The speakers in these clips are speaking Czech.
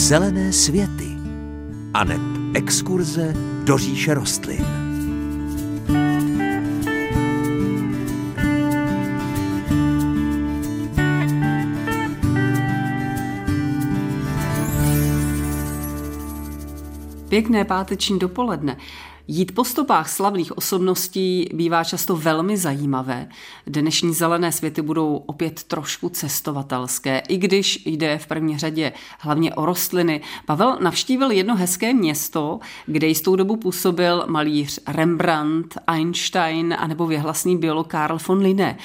Zelené světy a neb exkurze do říše rostlin. Pěkné páteční dopoledne. Jít po stopách slavných osobností bývá často velmi zajímavé. Dnešní zelené světy budou opět trošku cestovatelské, i když jde v první řadě hlavně o rostliny. Pavel navštívil jedno hezké město, kde jistou dobu působil malíř Rembrandt, Einstein a nebo věhlasný biolog Karl von Linné.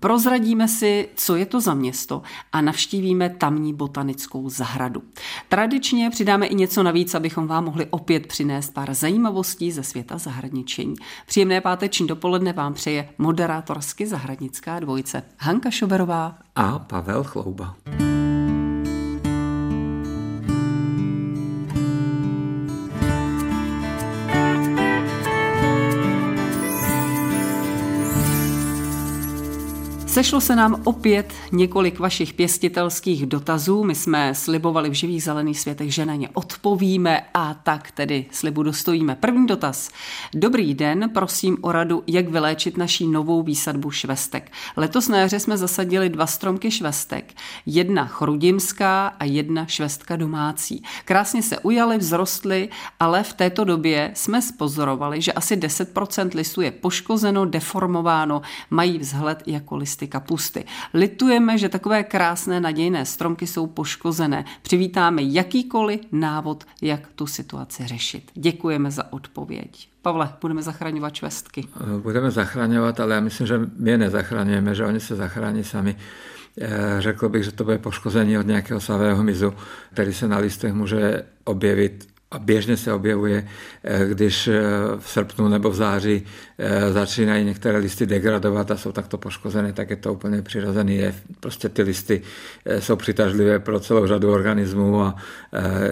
Prozradíme si, co je to za město a navštívíme tamní botanickou zahradu. Tradičně přidáme i něco navíc, abychom vám mohli opět přinést pár zajímavostí ze světa zahradničení. Příjemné páteční dopoledne vám přeje moderátorsky zahradnická dvojice Hanka Šoberová a Pavel Chlouba. Sešlo se nám opět několik vašich pěstitelských dotazů. My jsme slibovali v živých zelených světech, že na ně odpovíme a tak tedy slibu dostojíme. První dotaz. Dobrý den, prosím o radu, jak vyléčit naší novou výsadbu švestek. Letos na jaře jsme zasadili dva stromky švestek. Jedna chrudimská a jedna švestka domácí. Krásně se ujaly, vzrostly, ale v této době jsme spozorovali, že asi 10% listů je poškozeno, deformováno, mají vzhled jako listy listy kapusty. Litujeme, že takové krásné nadějné stromky jsou poškozené. Přivítáme jakýkoliv návod, jak tu situaci řešit. Děkujeme za odpověď. Pavle, budeme zachraňovat švestky. Budeme zachraňovat, ale já myslím, že my je nezachraňujeme, že oni se zachrání sami. Eh, řekl bych, že to bude poškození od nějakého savého mizu, který se na listech může objevit a běžně se objevuje, eh, když eh, v srpnu nebo v září eh, začínají některé listy degradovat a jsou takto poškozené, tak je to úplně přirozený jev. Prostě ty listy jsou přitažlivé pro celou řadu organismů a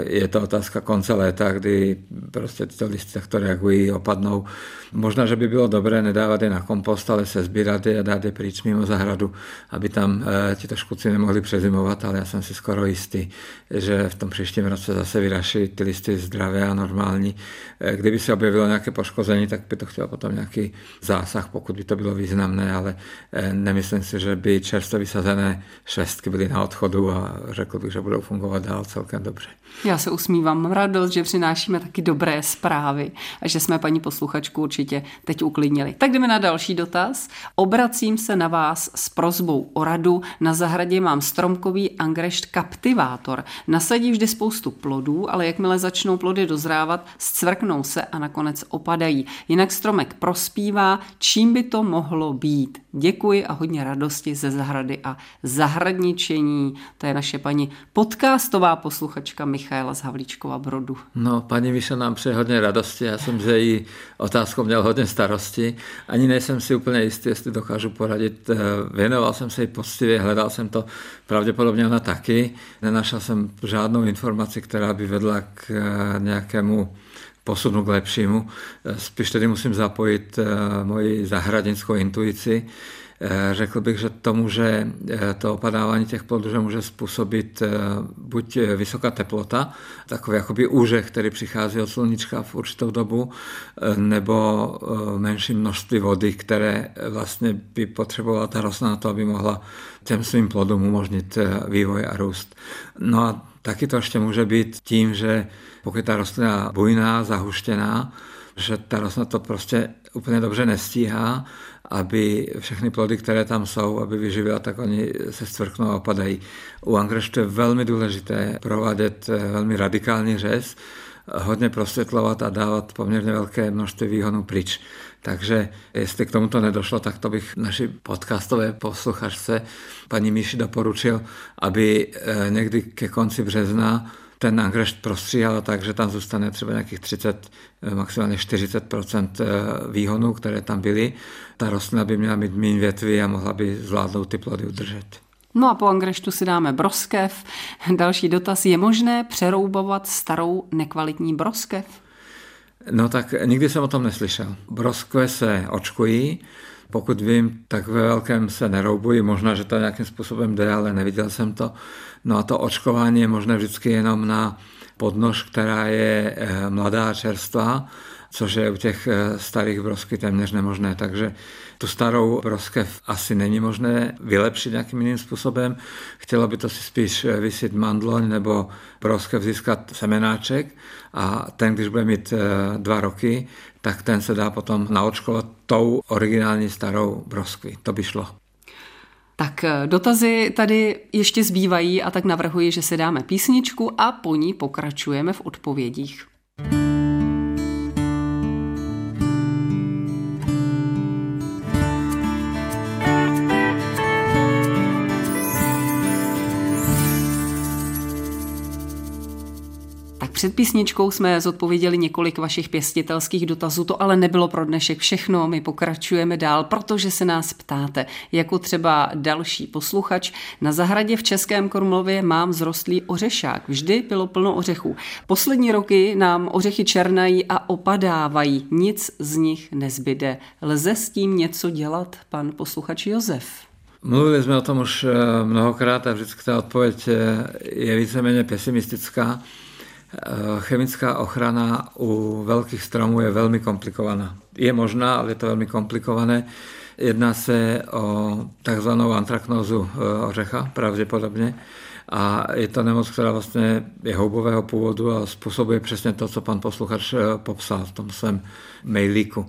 je to otázka konce léta, kdy prostě tyto listy takto reagují, opadnou. Možná, že by bylo dobré nedávat je na kompost, ale se sbírat je a dát je pryč mimo zahradu, aby tam tito škůdci nemohli přezimovat, ale já jsem si skoro jistý, že v tom příštím roce zase vyraší ty listy z zdravé a normální. Eh, kdyby se objevilo nějaké poškození, tak by to chtělo potom nějaký zásah, pokud by to bylo významné, ale eh, nemyslím si, že by čerstvě vysazené švestky byly na odchodu a řekl bych, že budou fungovat dál celkem dobře. Já se usmívám, mám radost, že přinášíme taky dobré zprávy a že jsme paní posluchačku určitě teď uklidnili. Tak jdeme na další dotaz. Obracím se na vás s prozbou o radu. Na zahradě mám stromkový angrešt kaptivátor. Nasadí vždy spoustu plodů, ale jakmile začnou plody dozrávat, zcvrknou se a nakonec opadají. Jinak stromek prospívá, čím by to mohlo být. Děkuji a hodně radosti ze zahrady a zahradničení. To je naše paní podcastová posluchačka Michaela z Havlíčkova Brodu. No, paní Vyša nám přeje hodně radosti. Já jsem že jí otázkou měl hodně starosti. Ani nejsem si úplně jistý, jestli dokážu poradit. Eh, věnoval jsem se jí poctivě, hledal jsem to pravděpodobně ona taky. Nenašel jsem žádnou informaci, která by vedla k eh, nějakému posunu k lepšímu. Spíš tedy musím zapojit eh, moji zahradnickou intuici. Eh, řekl bych, že to může, eh, to opadávání těch plodů, že může způsobit buď vysoká teplota, takový jakoby úžeh, který přichází od sluníčka v určitou dobu, nebo menší množství vody, které vlastně by potřebovala ta rostlina na to, aby mohla těm svým plodům umožnit vývoj a růst. No a taky to ještě může být tím, že pokud je ta rostlina bujná, zahuštěná, že ta rostlina to prostě úplně dobře nestíhá, aby všechny plody, které tam jsou, aby vyživila, tak oni se stvrknou a opadají. U angreštu je velmi důležité provádět eh, velmi radikální řez, hodně prosvětlovat a dávat poměrně velké množství výhonů pryč. Takže jestli k tomuto nedošlo, tak to bych naši podcastové posluchačce paní Míši doporučil, aby eh, někdy ke konci března ten angrešt prostříhala tak, že tam zůstane třeba nějakých 30, eh, maximálně 40 eh, výhonů, které tam byly. Ta rostlina by měla mít méně větví a mohla by zvládnout ty plody udržet. No a po angreštu si dáme broskev. Další dotaz. Je možné přeroubovat starou nekvalitní broskev? No tak nikdy jsem o tom neslyšel. Broskve se očkují, Pokud vím, tak ve velkém se neroubují, možná, že to nějakým způsobem jde, ale neviděl jsem to. No a to očkování je možné vždycky jenom na podnož, která je eh, mladá čerstvá, což je u těch eh, starých brosky téměř nemožné. Takže tu starou broskev asi není možné vylepšit nějakým jiným způsobem. Chtělo by to si spíš eh, vysit mandloň nebo broskev získat semenáček a ten, když bude mít dva roky, tak ten se dá potom naočkovat tou originální starou broskví. To by šlo. Tak eh, dotazy tady ještě zbývají a tak navrhuji, že si dáme písničku a po ní pokračujeme v odpovědích. Před písničkou jsme zodpověděli několik vašich pěstitelských dotazů, to ale nebylo pro dnešek všechno. My pokračujeme dál, protože se nás ptáte, jako třeba další posluchač. Na zahradě v Českém Krumlově mám zrostlý ořešák. Vždy bylo plno ořechů. Poslední roky nám ořechy černají a opadávají. Nic z nich nezbyde. Lze s tím něco dělat, pan posluchač Josef? Mluvili jsme o tom už eh, mnohokrát a vždycky ta odpověď eh, je víceméně pesimistická. Eh, chemická ochrana u velkých stromů je velmi komplikovaná. Je možná, ale je to velmi komplikované. Jedná se o takzvanou antraknózu eh, ořecha pravděpodobně a je to nemoc, která vlastně je houbového původu a způsobuje přesně to, co pan posluchač eh, popsal v tom svém mailíku.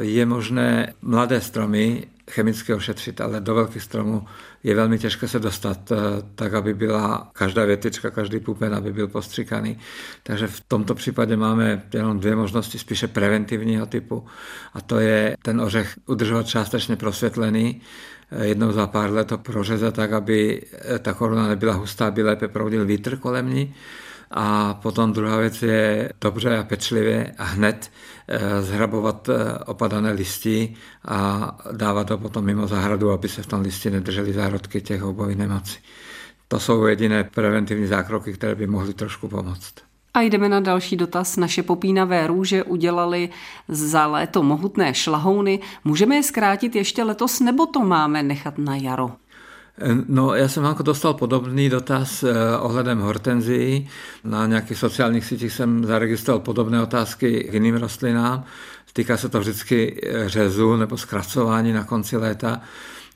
Je možné mladé stromy chemicky ošetřit, ale do velkých stromů je velmi těžké se dostat eh, tak, aby byla každá větička, každý pupen, aby byl postříkaný. Takže v tomto případě máme jenom dvě možnosti spíše preventivního typu a to je ten ořech udržovat částečně prosvětlený, eh, jednou za pár let to prořezat tak, aby eh, ta koruna nebyla hustá, aby lépe proudil vítr kolem ní a potom druhá věc je dobře a pečlivě a hned eh, zhrabovat eh, opadané listy a dávat to potom mimo zahradu, aby se v tom listě nedržely zárodky těch obových nemocí. To jsou jediné preventivní zákroky, které by mohly trošku pomoct. A jdeme na další dotaz. Naše popínavé růže udělali za léto mohutné šlahouny. Můžeme je zkrátit ještě letos, nebo to máme nechat na jaro? No, já jsem jako dostal podobný dotaz eh, ohledem hortenzii. Na nějakých sociálních sítích jsem zaregistroval podobné otázky k jiným rostlinám. Týká se to vždycky eh, řezu nebo zkracování na konci léta.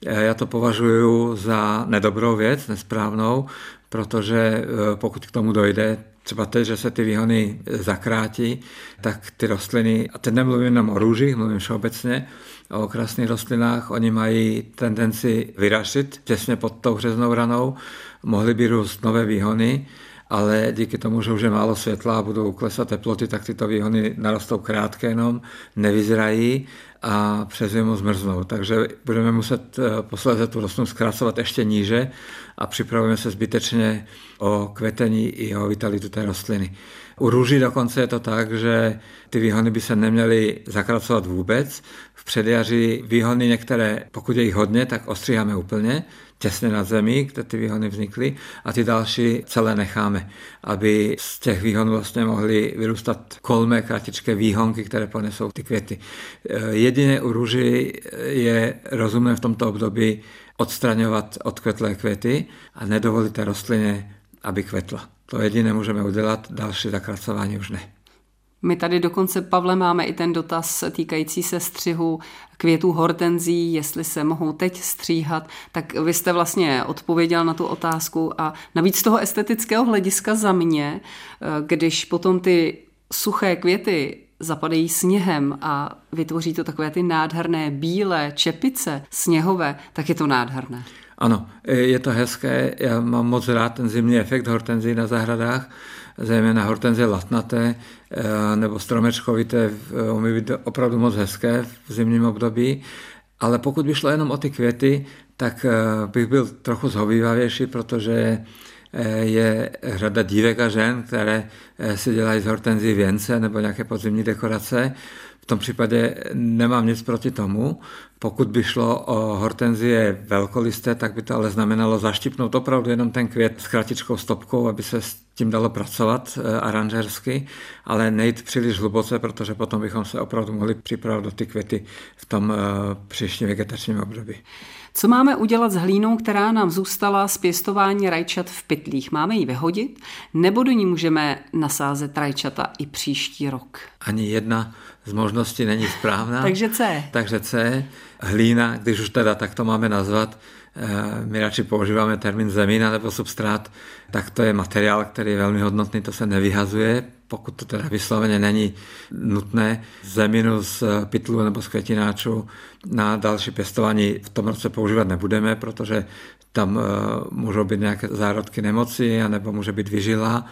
Eh, já to považuji za nedobrou věc, nesprávnou, protože pokud k tomu dojde, třeba teď, že se ty výhony zakrátí, tak ty rostliny, a teď nemluvím jenom o růžích, mluvím všeobecně, o okrasných rostlinách, oni mají tendenci vyrašit těsně pod tou hřeznou ranou, mohly by růst nové výhony, ale díky tomu, že už je málo světla a budou klesat teploty, tak tyto výhony narostou krátké jenom, nevyzrají a přes zimu zmrznou. Takže budeme muset eh, posledně tu rostlinu zkracovat ještě níže a připravujeme se zbytečně o kvetení i o vitalitu té rostliny. U růží dokonce je to tak, že ty výhony by se neměly zakracovat vůbec. V předjaří výhony některé, pokud je jich hodně, tak ostříháme úplně, těsně nad zemí, kde ty výhony vznikly a ty další celé necháme, aby z těch výhonů vlastně mohly vyrůstat kolmé kratičké výhonky, které ponesou ty květy. Jedině u růži je rozumné v tomto období odstraňovat odkvetlé květy a nedovolit té rostlině, aby kvetla. To jediné můžeme udělat, další zakracování už ne. My tady dokonce, Pavle, máme i ten dotaz týkající se střihu květů hortenzí, jestli se mohou teď stříhat, tak vy jste vlastně odpověděl na tu otázku a navíc z toho estetického hlediska za mě, eh, když potom ty suché květy zapadají sněhem a vytvoří to takové ty nádherné bílé čepice sněhové, tak je to nádherné. Ano, je to hezké, já mám moc rád ten zimní efekt hortenzí na zahradách, zejména hortenzie latnaté eh, nebo stromečkovité, umí být opravdu moc hezké v zimním období, ale pokud by šlo jenom o ty květy, tak eh, bych byl trochu zhovývavější, protože eh, je řada dívek a žen, které si dělají z hortenzí věnce nebo nějaké podzimní dekorace. V tom případě nemám nic proti tomu. Pokud by šlo o hortenzie velkolisté, tak by to ale znamenalo zaštipnout opravdu jenom ten květ s kratičkou stopkou, aby se s tím dalo pracovat e, aranžersky, ale nejít příliš hluboce, protože potom bychom se opravdu mohli připravit do ty květy v tom e, příštím vegetačním období. Co máme udělat s hlínou, která nám zůstala z pěstování rajčat v pytlích? Máme ji vyhodit, nebo do ní můžeme nasázet rajčata i příští rok? Ani jedna z možností není správná. Takže C. Takže C. Hlína, když už teda tak to máme nazvat, eh, my radši používáme termín zemina nebo substrát, tak to je materiál, který je velmi hodnotný, to se nevyhazuje, pokud to teda vysloveně není nutné, zeminu z pytlu nebo z květináčů na další pěstování v tom roce používat nebudeme, protože tam eh, můžou být nějaké zárodky nemoci, nebo může být vyžilá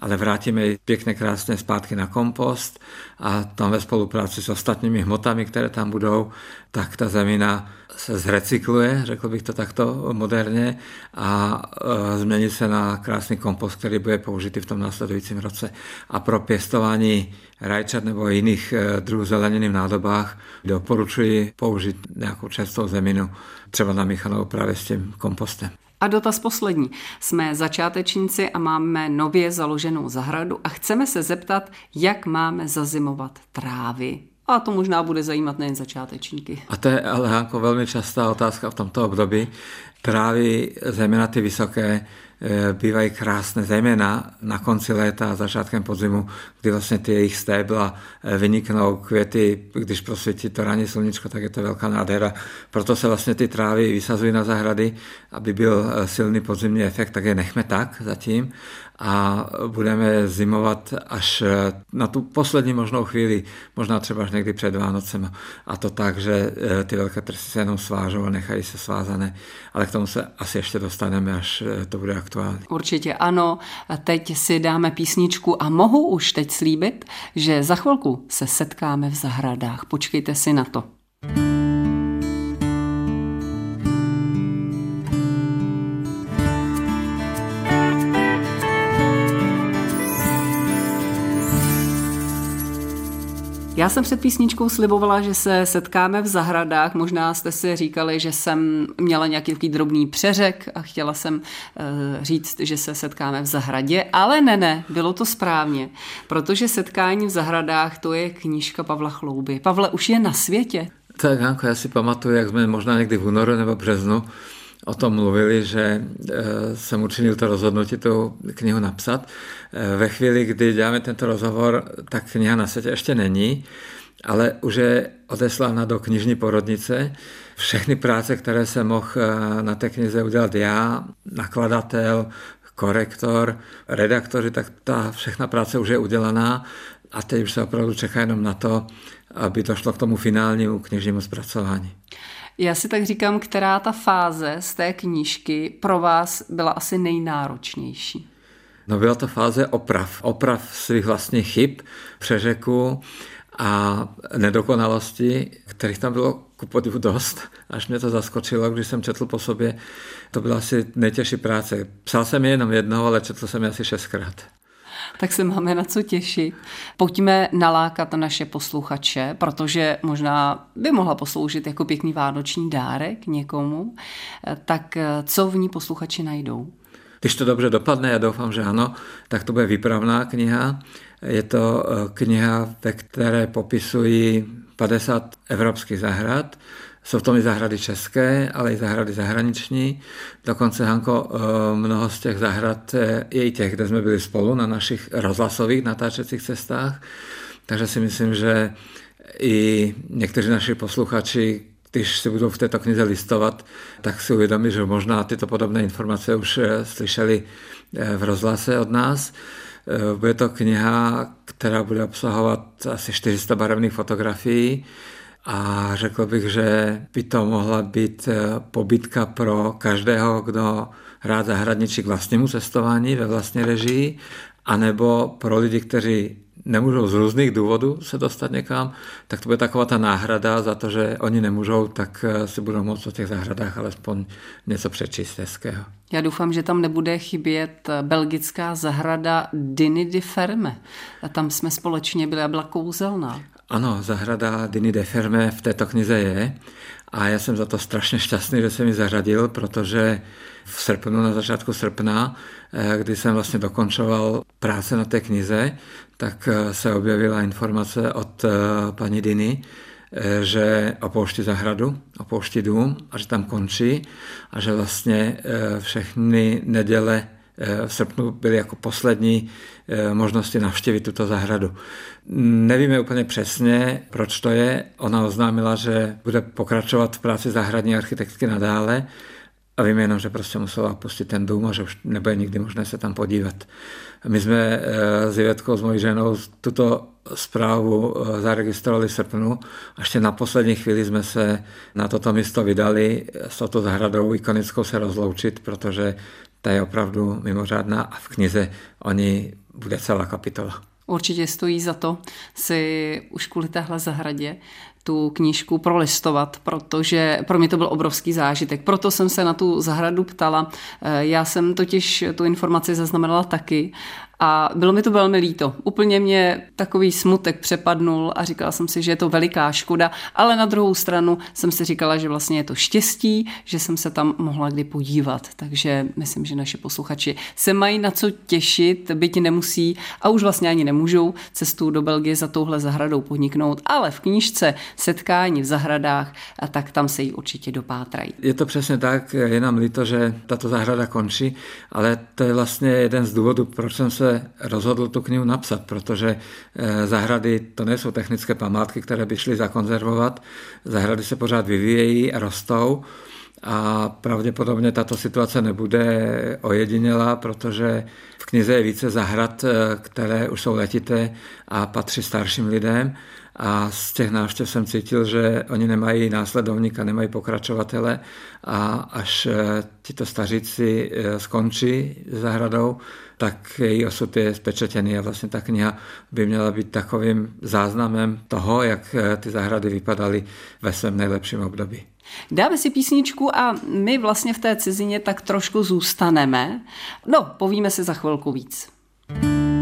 ale vrátíme ji pěkně krásně zpátky na kompost a tam ve spolupráci s ostatními hmotami, které tam budou, tak ta zemina se zrecykluje, řekl bych to takto moderně, a e, změní se na krásný kompost, který bude použitý v tom následujícím roce. A pro pěstování rajčat nebo jiných e, druhů zeleniny v nádobách doporučuji použít nějakou čerstvou zeminu, třeba namíchanou právě s tím kompostem. A dotaz poslední. Jsme začátečníci a máme nově založenou zahradu a chceme se zeptat, jak máme zazimovat trávy. A to možná bude zajímat nejen začátečníky. A to je ale jako velmi častá otázka v tomto období. Trávy, zejména ty vysoké, bývají krásné, zejména na konci léta a začátkem podzimu, kdy vlastně ty jejich stébla eh, vyniknou květy, když prosvítí to ranní sluníčko, tak je to velká nádhera. Proto se vlastně ty trávy vysazují na zahrady, aby byl eh, silný podzimní efekt, tak je nechme tak zatím a budeme zimovat až na tu poslední možnou chvíli, možná třeba až někdy před Vánocem. A to tak, že ty velké trsy se jenom svážou a nechají se svázané, ale k tomu se asi ještě dostaneme, až to bude aktuální. Určitě ano. Teď si dáme písničku a mohu už teď slíbit, že za chvilku se setkáme v zahradách. Počkejte si na to. Já jsem před písničkou slibovala, že se setkáme v zahradách. Možná jste si říkali, že jsem měla nějaký takový drobný přeřek a chtěla jsem uh, říct, že se setkáme v zahradě, ale ne, ne, bylo to správně, protože setkání v zahradách to je knížka Pavla Chlouby. Pavle, už je na světě. Tak, Hanko, já si pamatuju, jak jsme možná někdy v únoru nebo březnu o tom mluvili, že eh, jsem učinil to rozhodnutí tu knihu napsat. Eh, ve chvíli, kdy děláme tento rozhovor, tak kniha na světě ještě není, ale už je odeslána do knižní porodnice. Všechny práce, které jsem mohl eh, na té knize udělat já, nakladatel, korektor, redaktoři, tak ta všechna práce už je udělaná a teď už se opravdu čeká jenom na to, aby to šlo k tomu finálnímu knižnímu zpracování. Já si tak říkám, která ta fáze z té knížky pro vás byla asi nejnáročnější? No byla to fáze oprav. Oprav svých vlastních chyb, přeřeku a nedokonalosti, kterých tam bylo ku podivu dost, až mě to zaskočilo, když jsem četl po sobě. To byla asi nejtěžší práce. Psal jsem je jenom jednou, ale četl jsem je asi šestkrát tak se máme na co těšit. Pojďme nalákat naše posluchače, protože možná by mohla posloužit jako pěkný vánoční dárek někomu. Tak co v ní posluchači najdou? Když to dobře dopadne, já doufám, že ano, tak to bude výpravná kniha. Je to eh, kniha, ve které popisují 50 evropských zahrad, jsou to i zahrady české, ale i zahrady zahraniční. Dokonce, Hanko, eh, mnoho z těch zahrad eh, je i těch, kde jsme byli spolu na našich rozhlasových natáčecích cestách. Takže si myslím, že i někteří naši posluchači, když si budou v této knize listovat, tak si uvědomí, že možná tyto podobné informace už eh, slyšeli v rozhlase od nás. Bude to kniha, která bude obsahovat asi 400 barevných fotografií, a řekl bych, že by to mohla být eh, pobytka pro každého, kdo rád zahradničí k vlastnímu cestování ve vlastní režii, anebo pro lidi, kteří nemůžou z různých důvodů se dostat někam, tak to bude taková ta náhrada za to, že oni nemůžou, tak eh, si budou moct o těch zahradách alespoň něco přečíst hezkého. Já doufám, že tam nebude chybět eh, belgická zahrada Diny di Ferme. A tam jsme společně byli a byla kouzelná. Ano, zahrada Diny de Ferme v této knize je a já jsem za to strašně šťastný, že jsem ji zařadil, protože v srpnu, na začátku srpna, eh, kdy jsem vlastně dokončoval práce na té knize, tak eh, se objevila informace od eh, paní Diny, že opouští zahradu, opouští dům a že tam končí a že vlastně všechny neděle v srpnu byly jako poslední možnosti navštěvit tuto zahradu. Nevíme úplně přesně, proč to je. Ona oznámila, že bude pokračovat v práci zahradní architektky nadále, a vím jenom, že prostě musela opustit ten dům a že už nebude nikdy možné se tam podívat. My jsme eh, s Ivetkou, s mojí ženou, tuto zprávu eh, zaregistrovali v srpnu a ještě na poslední chvíli jsme se na toto místo vydali s touto zahradou ikonickou se rozloučit, protože ta je opravdu mimořádná a v knize o ní bude celá kapitola. Určitě stojí za to si už kvůli téhle zahradě tu knížku prolistovat, protože pro mě to byl obrovský zážitek. Proto jsem se na tu zahradu ptala. Eh, já jsem totiž tu informaci zaznamenala taky a bylo mi to velmi líto. Úplně mě takový smutek přepadnul a říkala jsem si, že je to veliká škoda, ale na druhou stranu jsem si říkala, že vlastně je to štěstí, že jsem se tam mohla kdy podívat. Takže myslím, že naše posluchači se mají na co těšit, byť nemusí a už vlastně ani nemůžou cestu do Belgie za touhle zahradou podniknout, ale v knížce Setkání v zahradách, a tak tam se jí určitě dopátrají. Je to přesně tak, je nám líto, že tato zahrada končí, ale to je vlastně jeden z důvodů, proč jsem se rozhodl tu knihu napsat, protože eh, zahrady to nejsou technické památky, které by šly zakonzervovat. Zahrady se pořád vyvíjejí a rostou a pravděpodobně tato situace nebude ojedinělá, protože v knize je více zahrad, eh, které už jsou letité a patří starším lidem a z těch návštěv jsem cítil, že oni nemají následovníka, nemají pokračovatele a až eh, tito staříci skončí zahradou, tak její osud je spečetěný a vlastně ta kniha by měla být takovým záznamem toho, jak eh, ty zahrady vypadaly ve svém nejlepším období. Dáme si písničku a my vlastně v té cizině tak trošku zůstaneme. No, povíme si za chvilku víc. thank you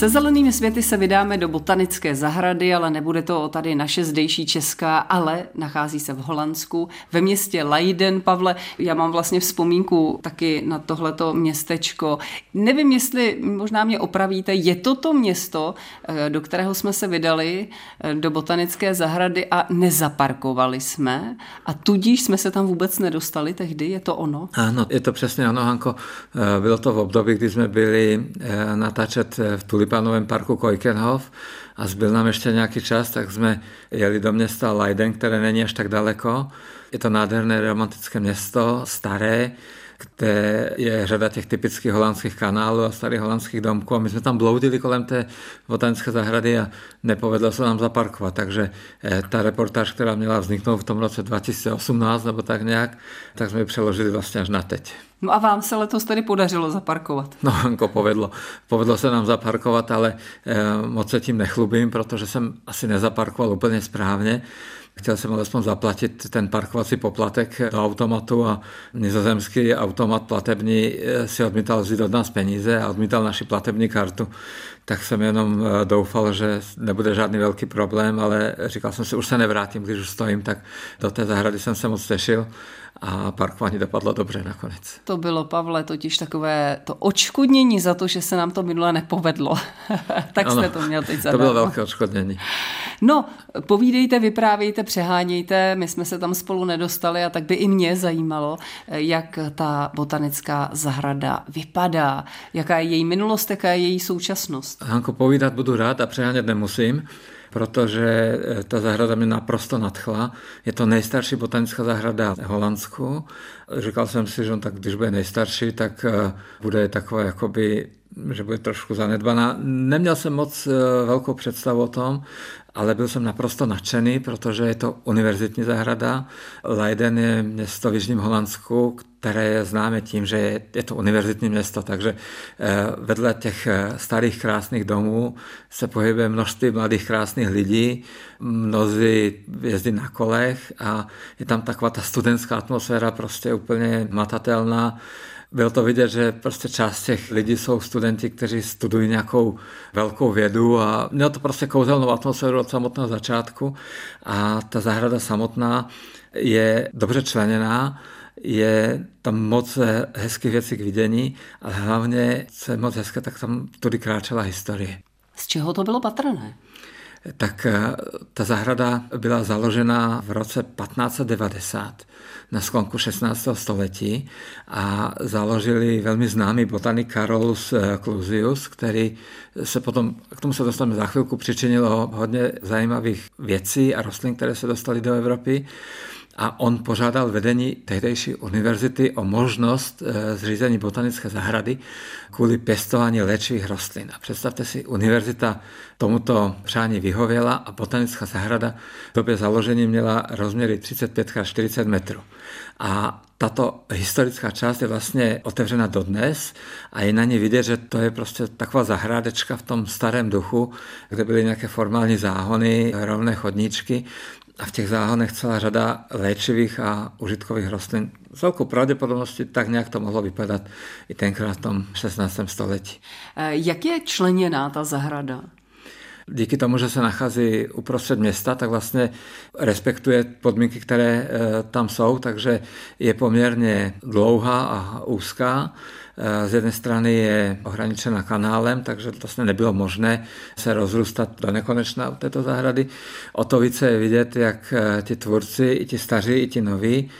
Se zelenými světy se vydáme do botanické zahrady, ale nebude to tady naše zdejší česká, ale nachází se v Holandsku, ve městě Leiden. Pavle, já mám vlastně vzpomínku taky na tohleto městečko. Nevím, jestli možná mě opravíte, je to to město, eh, do kterého jsme se vydali eh, do botanické zahrady a nezaparkovali jsme a tudíž jsme se tam vůbec nedostali tehdy, je to ono? Ano, je to přesně ono, Hanko. Eh, bylo to v období, kdy jsme byli natáčet v Tulip Tulipanovém parku Kojkenhof a zbyl nám ještě nějaký čas, tak jsme jeli do města Leiden, které není až tak daleko. Je to nádherné romantické město, staré, kde je řada těch typických holandských kanálů a starých holandských domků a my jsme tam bloudili kolem té botanické zahrady a nepovedlo se nám zaparkovat, takže eh, ta reportáž, která měla vzniknout v tom roce 2018 nebo tak nějak, tak jsme ji přeložili vlastně až na teď. No a vám se letos tedy podařilo zaparkovat? No, jako povedlo. Povedlo se nám zaparkovat, ale eh, moc se tím nechlubím, protože jsem asi nezaparkoval úplně správně. Chtěl jsem alespoň zaplatit ten parkovací poplatek do automatu a nizozemský automat platební eh, si odmítal vzít od nás peníze a odmítal naši platební kartu. Tak jsem jenom eh, doufal, že nebude žádný velký problém, ale říkal jsem si, už se nevrátím, když už stojím, tak do té zahrady jsem se moc těšil a parkování dopadlo dobře nakonec. To bylo, Pavle, totiž takové to očkodnění za to, že se nám to minule nepovedlo. tak ano, jste to měl teď zadarmo. To bylo velké očkodnění. No, povídejte, vyprávějte, přehánějte, my jsme se tam spolu nedostali a tak by i mě zajímalo, jak ta botanická zahrada vypadá, jaká je její minulost, jaká je její současnost. Hanko, povídat budu rád a přehánět nemusím protože eh, ta zahrada mě naprosto nadchla. Je to nejstarší botanická zahrada v Holandsku. Říkal jsem si, že on tak, když bude nejstarší, tak eh, bude taková jakoby že bude trošku zanedbaná. Neměl jsem moc eh, velkou představu o tom, ale byl jsem naprosto nadšený, protože je to univerzitní zahrada. Leiden je město v Jižním Holandsku, které je známe tím, že je to univerzitní město, takže eh, vedle těch eh, starých krásných domů se pohybuje množství mladých krásných lidí, mnozí jezdí na kolech a je tam taková ta studentská atmosféra prostě úplně matatelná. Bylo to vidět, že prostě část těch lidí jsou studenti, kteří studují nějakou velkou vědu a mělo to prostě kouzelnou atmosféru od samotného začátku a ta zahrada samotná je dobře členěná, je tam moc hezkých věcí k vidění, ale hlavně, co je moc hezké, tak tam tudy kráčela historie. Z čeho to bylo patrné? Tak eh, ta zahrada byla založena v roce 1590 na sklonku 16. století a založili velmi známý botanik Carolus eh, Clusius, který se potom, k tomu se dostaneme za chvilku, přičinil hodně zajímavých věcí a rostlin, které se dostaly do Evropy a on požádal vedení tehdejší univerzity o možnost eh, zřízení botanické zahrady kvůli pěstování léčivých rostlin. A představte si, univerzita tomuto přání vyhověla a botanická zahrada v době založení měla rozměry 35 až 40 metrů. A tato historická část je vlastně otevřena dodnes a je na ní vidět, že to je prostě taková zahrádečka v tom starém duchu, kde byly nějaké formální záhony, rovné chodníčky a v těch záhonech celá řada léčivých a užitkových rostlin. S velkou pravděpodobností tak nějak to mohlo vypadat i tenkrát v tom 16. století. Eh, jak je členěná ta zahrada? díky tomu, že se nachází uprostřed města, tak vlastně respektuje podmínky, které eh, tam jsou, takže je poměrně dlouhá a úzká. Eh, z jedné strany je ohraničena kanálem, takže vlastně nebylo možné se rozrůstat do nekonečna u této zahrady. O to více je vidět, jak eh, ti tvůrci, i ti staří, i ti noví,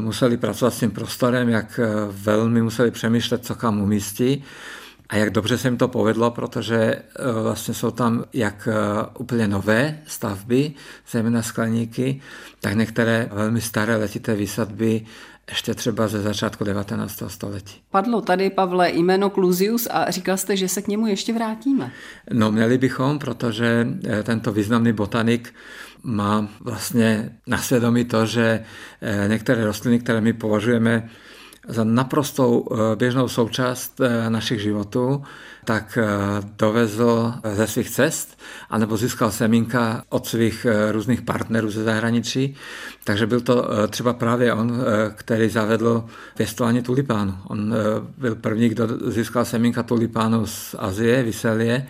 museli pracovat s tím prostorem, jak velmi museli přemýšlet, co kam umístí. A jak dobře se jim to povedlo, protože vlastně jsou tam jak úplně nové stavby, zejména skleníky, tak některé velmi staré letité výsadby ještě třeba ze začátku 19. století. Padlo tady, Pavle, jméno Clusius a říkal jste, že se k němu ještě vrátíme. No, měli bychom, protože e, tento významný botanik má vlastně na svědomí to, že některé rostliny, které my považujeme za naprostou eh, běžnou součást eh, našich životů, tak eh, dovezl ze svých cest, anebo získal semínka od svých různých partnerů ze zahraničí. Takže byl to třeba právě on, který zavedl pěstování tulipánu. On byl první, kdo získal semínka tulipánu z Azie, Vyselie,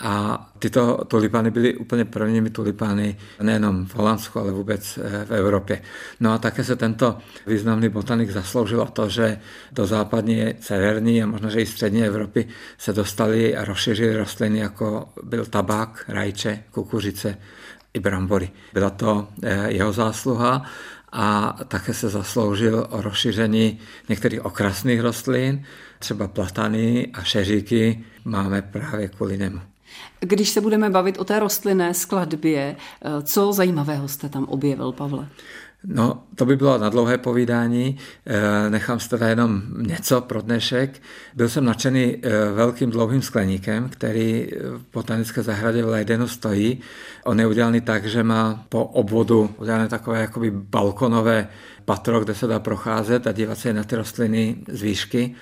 a tyto tulipány byly úplně prvními tulipány nejenom v Holandsku, ale vůbec eh, v Evropě. No a také se tento významný botanik zasloužil o to, že do západní, severní a možná, že i střední Evropy se dostaly a rozšířily rostliny, jako byl tabák, rajče, kukuřice i brambory. Byla to eh, jeho zásluha a také se zasloužil o rozšíření některých okrasných rostlin, třeba platany a šeříky máme právě kvůli němu. Když se budeme bavit o té rostlinné skladbě, eh, co zajímavého jste tam objevil, Pavle? No, to by bylo na dlouhé povídání, eh, nechám si teda jenom něco pro dnešek. Byl jsem nadšený eh, velkým dlouhým skleníkem, který v botanické zahradě v Leidenu stojí. On je udělaný tak, že má po obvodu udělané takové jakoby balkonové patro, kde se dá procházet a dívat se na ty rostliny z výšky.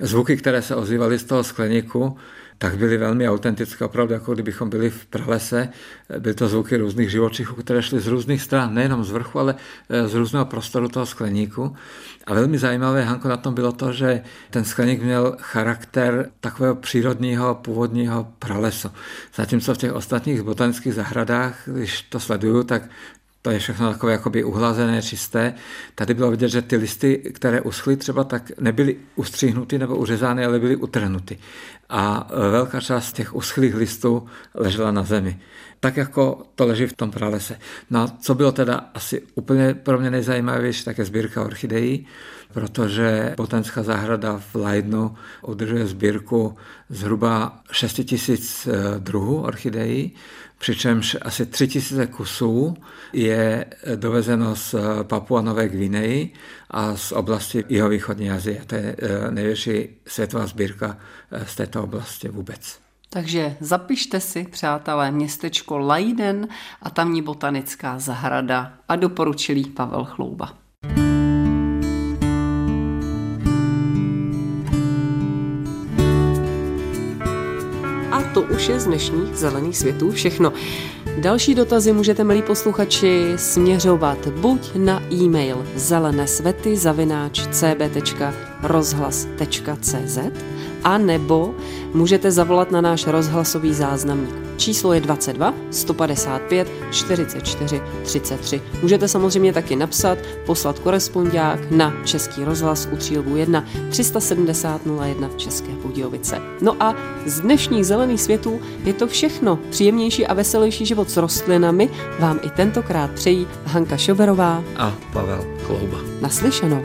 Zvuky, které se ozývaly z toho skleníku, tak byly velmi autentické, opravdu jako kdybychom byli v pralese. Byly to zvuky různých živočichů, které šly z různých stran, nejenom z vrchu, ale eh, z různého prostoru toho skleníku. A velmi zajímavé, Hanko, na tom bylo to, že ten skleník měl charakter takového přírodního, původního pralesu. Zatímco v těch ostatních botanických zahradách, když to sleduju, tak to je všechno takové jakoby uhlazené, čisté. Tady bylo vidět, že ty listy, které uschly třeba, tak nebyly ustříhnuty nebo uřezány, ale byly utrhnuty. A e, velká část těch uschlých listů ležela na zemi. Tak jako to leží v tom pralese. No a co bylo teda asi úplně pro mě nejzajímavější, tak je sbírka orchidejí, protože botanická zahrada v Leidnu udržuje sbírku zhruba 6 tisíc e, druhů orchidejí, přičemž asi 3000 kusů je dovezeno z Papua Nové Gvineji a z oblasti jihovýchodní Azie. To je největší světová sbírka z této oblasti vůbec. Takže zapište si, přátelé, městečko Lajden a tamní botanická zahrada a doporučilý Pavel Chlouba. To už je z dnešních zelených světů všechno. Další dotazy můžete, milí posluchači, směřovat buď na e-mail zelenesvety zavináč cb.rozhlas.cz a nebo můžete zavolat na náš rozhlasový záznamník Číslo je 22 155 44 33. Můžete samozřejmě taky napsat, poslat korespondiák na Český rozhlas u Třílbu 1 370 01 v České Budějovice. No a z dnešních zelených světů je to všechno. Příjemnější a veselější život s rostlinami vám i tentokrát přejí Hanka Šoberová a Pavel Chlouba. Naslyšenou.